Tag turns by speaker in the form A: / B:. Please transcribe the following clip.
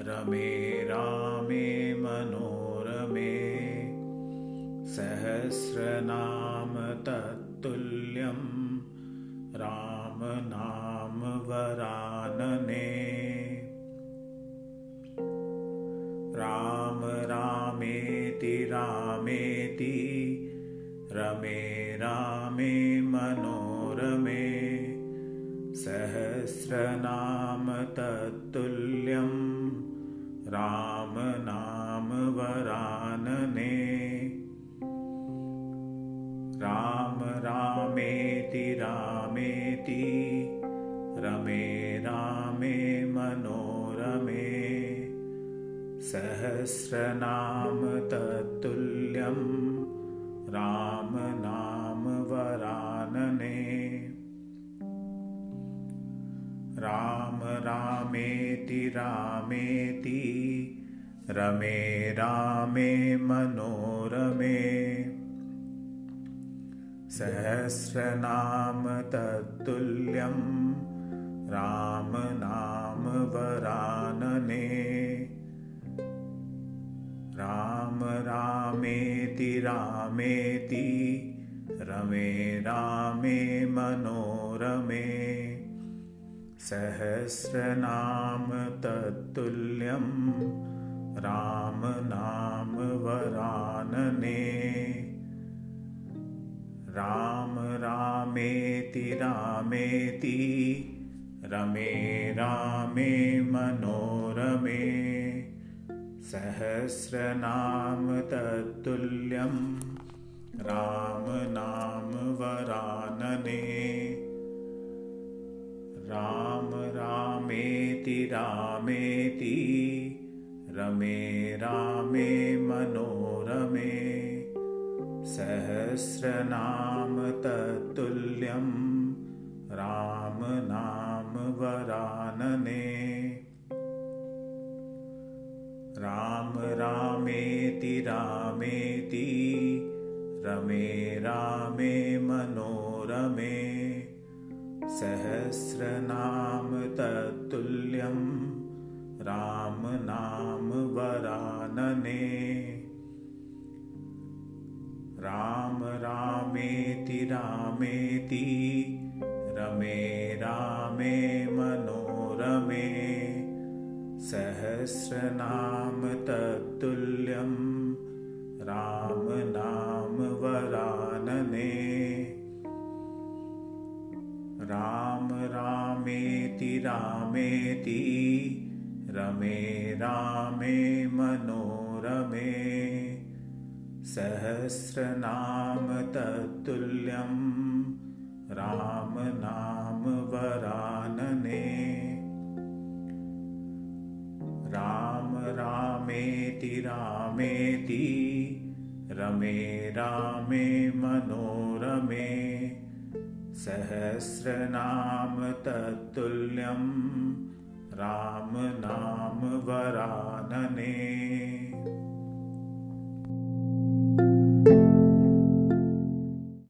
A: रमे रामे मनोरमे। सहस्रनाम तत्तुल्यं। रामनाम वरानने। राम रामेति रामेति। रमे रामे मनोरमे सहस्रनाम तत्तुल्यं रामनाम वरानने राम रामेति रामेति रमे रामे मनोरमे सहस्रनाम तत्तुल्यं रामनाम वरानने रामेति रामेति। रमे रामे मनोरमे। सहस्रनाम तत्तुल्यं रामनाम वरानने। राम रामेति रामेति। रमे रामे मनोरमे सहस्रनाम तत्तुल्यं रामनाम वरानने। राम रामेति रामेति रमे रामे मनोरमे। सहस्रनाम तत्तुल्यं रामेति रामेति रमे रामे मनोरमे सहस्रनाम तत्तुल्यं रामनाम वरानने। राम रामेति रामेति रमे रामे मनोरमे सहस्रनाम तत्तुल्यं रामनाम वरानने राम रामेति रामेति रमे रामे मनोरमे। सहस्रनाम तत्तुल्यं रामनाम राम रामेति रामेति रमे रामे मनोरमे। सहस्रनाम तत्तुल्यं रामनाम वरानने। राम रामेति रामेति रमे रामे मनोरमे सहस्रनाम तत्तुल्यं रामनाम वरानने